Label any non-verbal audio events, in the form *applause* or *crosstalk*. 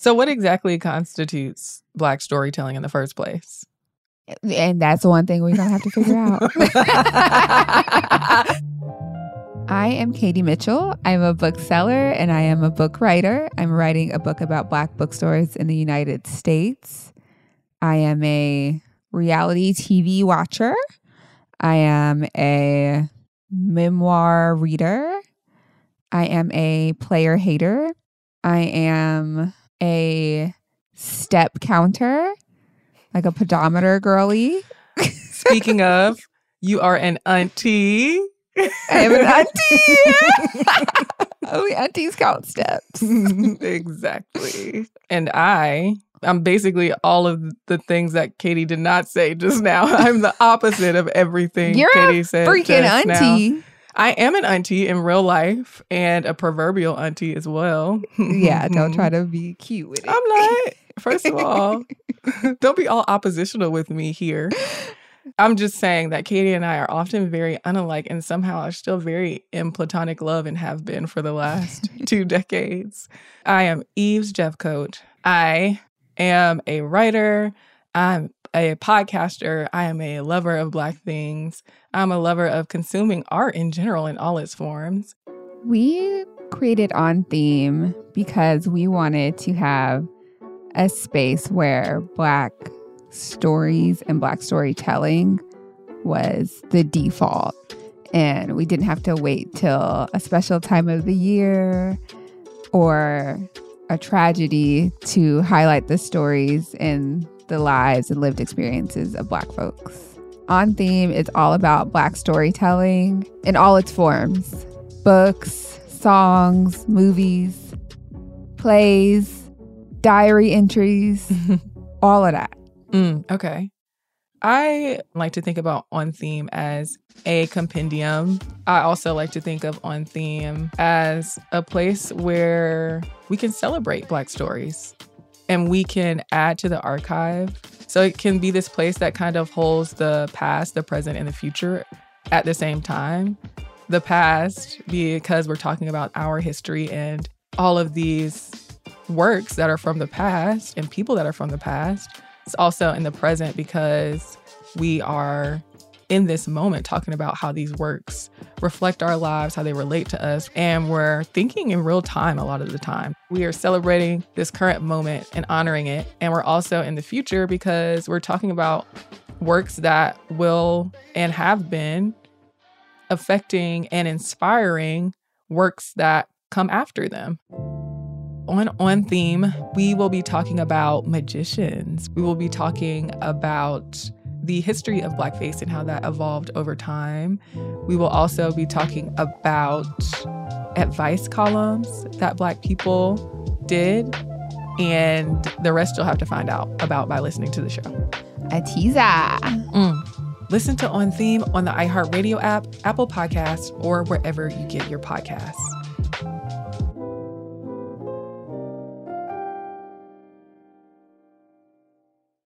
So, what exactly constitutes Black storytelling in the first place? And that's one thing we're going to have to figure out. *laughs* I am Katie Mitchell. I'm a bookseller and I am a book writer. I'm writing a book about Black bookstores in the United States. I am a reality TV watcher. I am a memoir reader. I am a player hater. I am a step counter, like a pedometer girly. Speaking *laughs* of, you are an auntie. I am an auntie. *laughs* Only aunties count steps. exactly. And I, I'm basically all of the things that Katie did not say just now. *laughs* I'm the opposite of everything You're Katie a said. freaking just now. I am an auntie in real life and a proverbial auntie as well. Yeah, don't try *laughs* to be cute with it. I'm not. *laughs* First of all, don't be all oppositional with me here. I'm just saying that Katie and I are often very unalike and somehow are still very in platonic love and have been for the last *laughs* two decades. I am Eve's Jeffcoat. I am a writer. I'm a podcaster. I am a lover of Black things. I'm a lover of consuming art in general in all its forms. We created On Theme because we wanted to have a space where Black stories and Black storytelling was the default. And we didn't have to wait till a special time of the year or a tragedy to highlight the stories and the lives and lived experiences of Black folks. On Theme is all about Black storytelling in all its forms books, songs, movies, plays, diary entries, *laughs* all of that. Mm, okay. I like to think about On Theme as a compendium. I also like to think of On Theme as a place where we can celebrate Black stories and we can add to the archive. So it can be this place that kind of holds the past, the present, and the future at the same time. The past, because we're talking about our history and all of these works that are from the past and people that are from the past. It's also in the present because we are in this moment talking about how these works reflect our lives, how they relate to us, and we're thinking in real time a lot of the time. We are celebrating this current moment and honoring it. And we're also in the future because we're talking about works that will and have been affecting and inspiring works that come after them. On On Theme, we will be talking about magicians. We will be talking about the history of blackface and how that evolved over time. We will also be talking about advice columns that Black people did. And the rest you'll have to find out about by listening to the show. A teaser. Mm. Listen to On Theme on the iHeartRadio app, Apple Podcasts, or wherever you get your podcasts.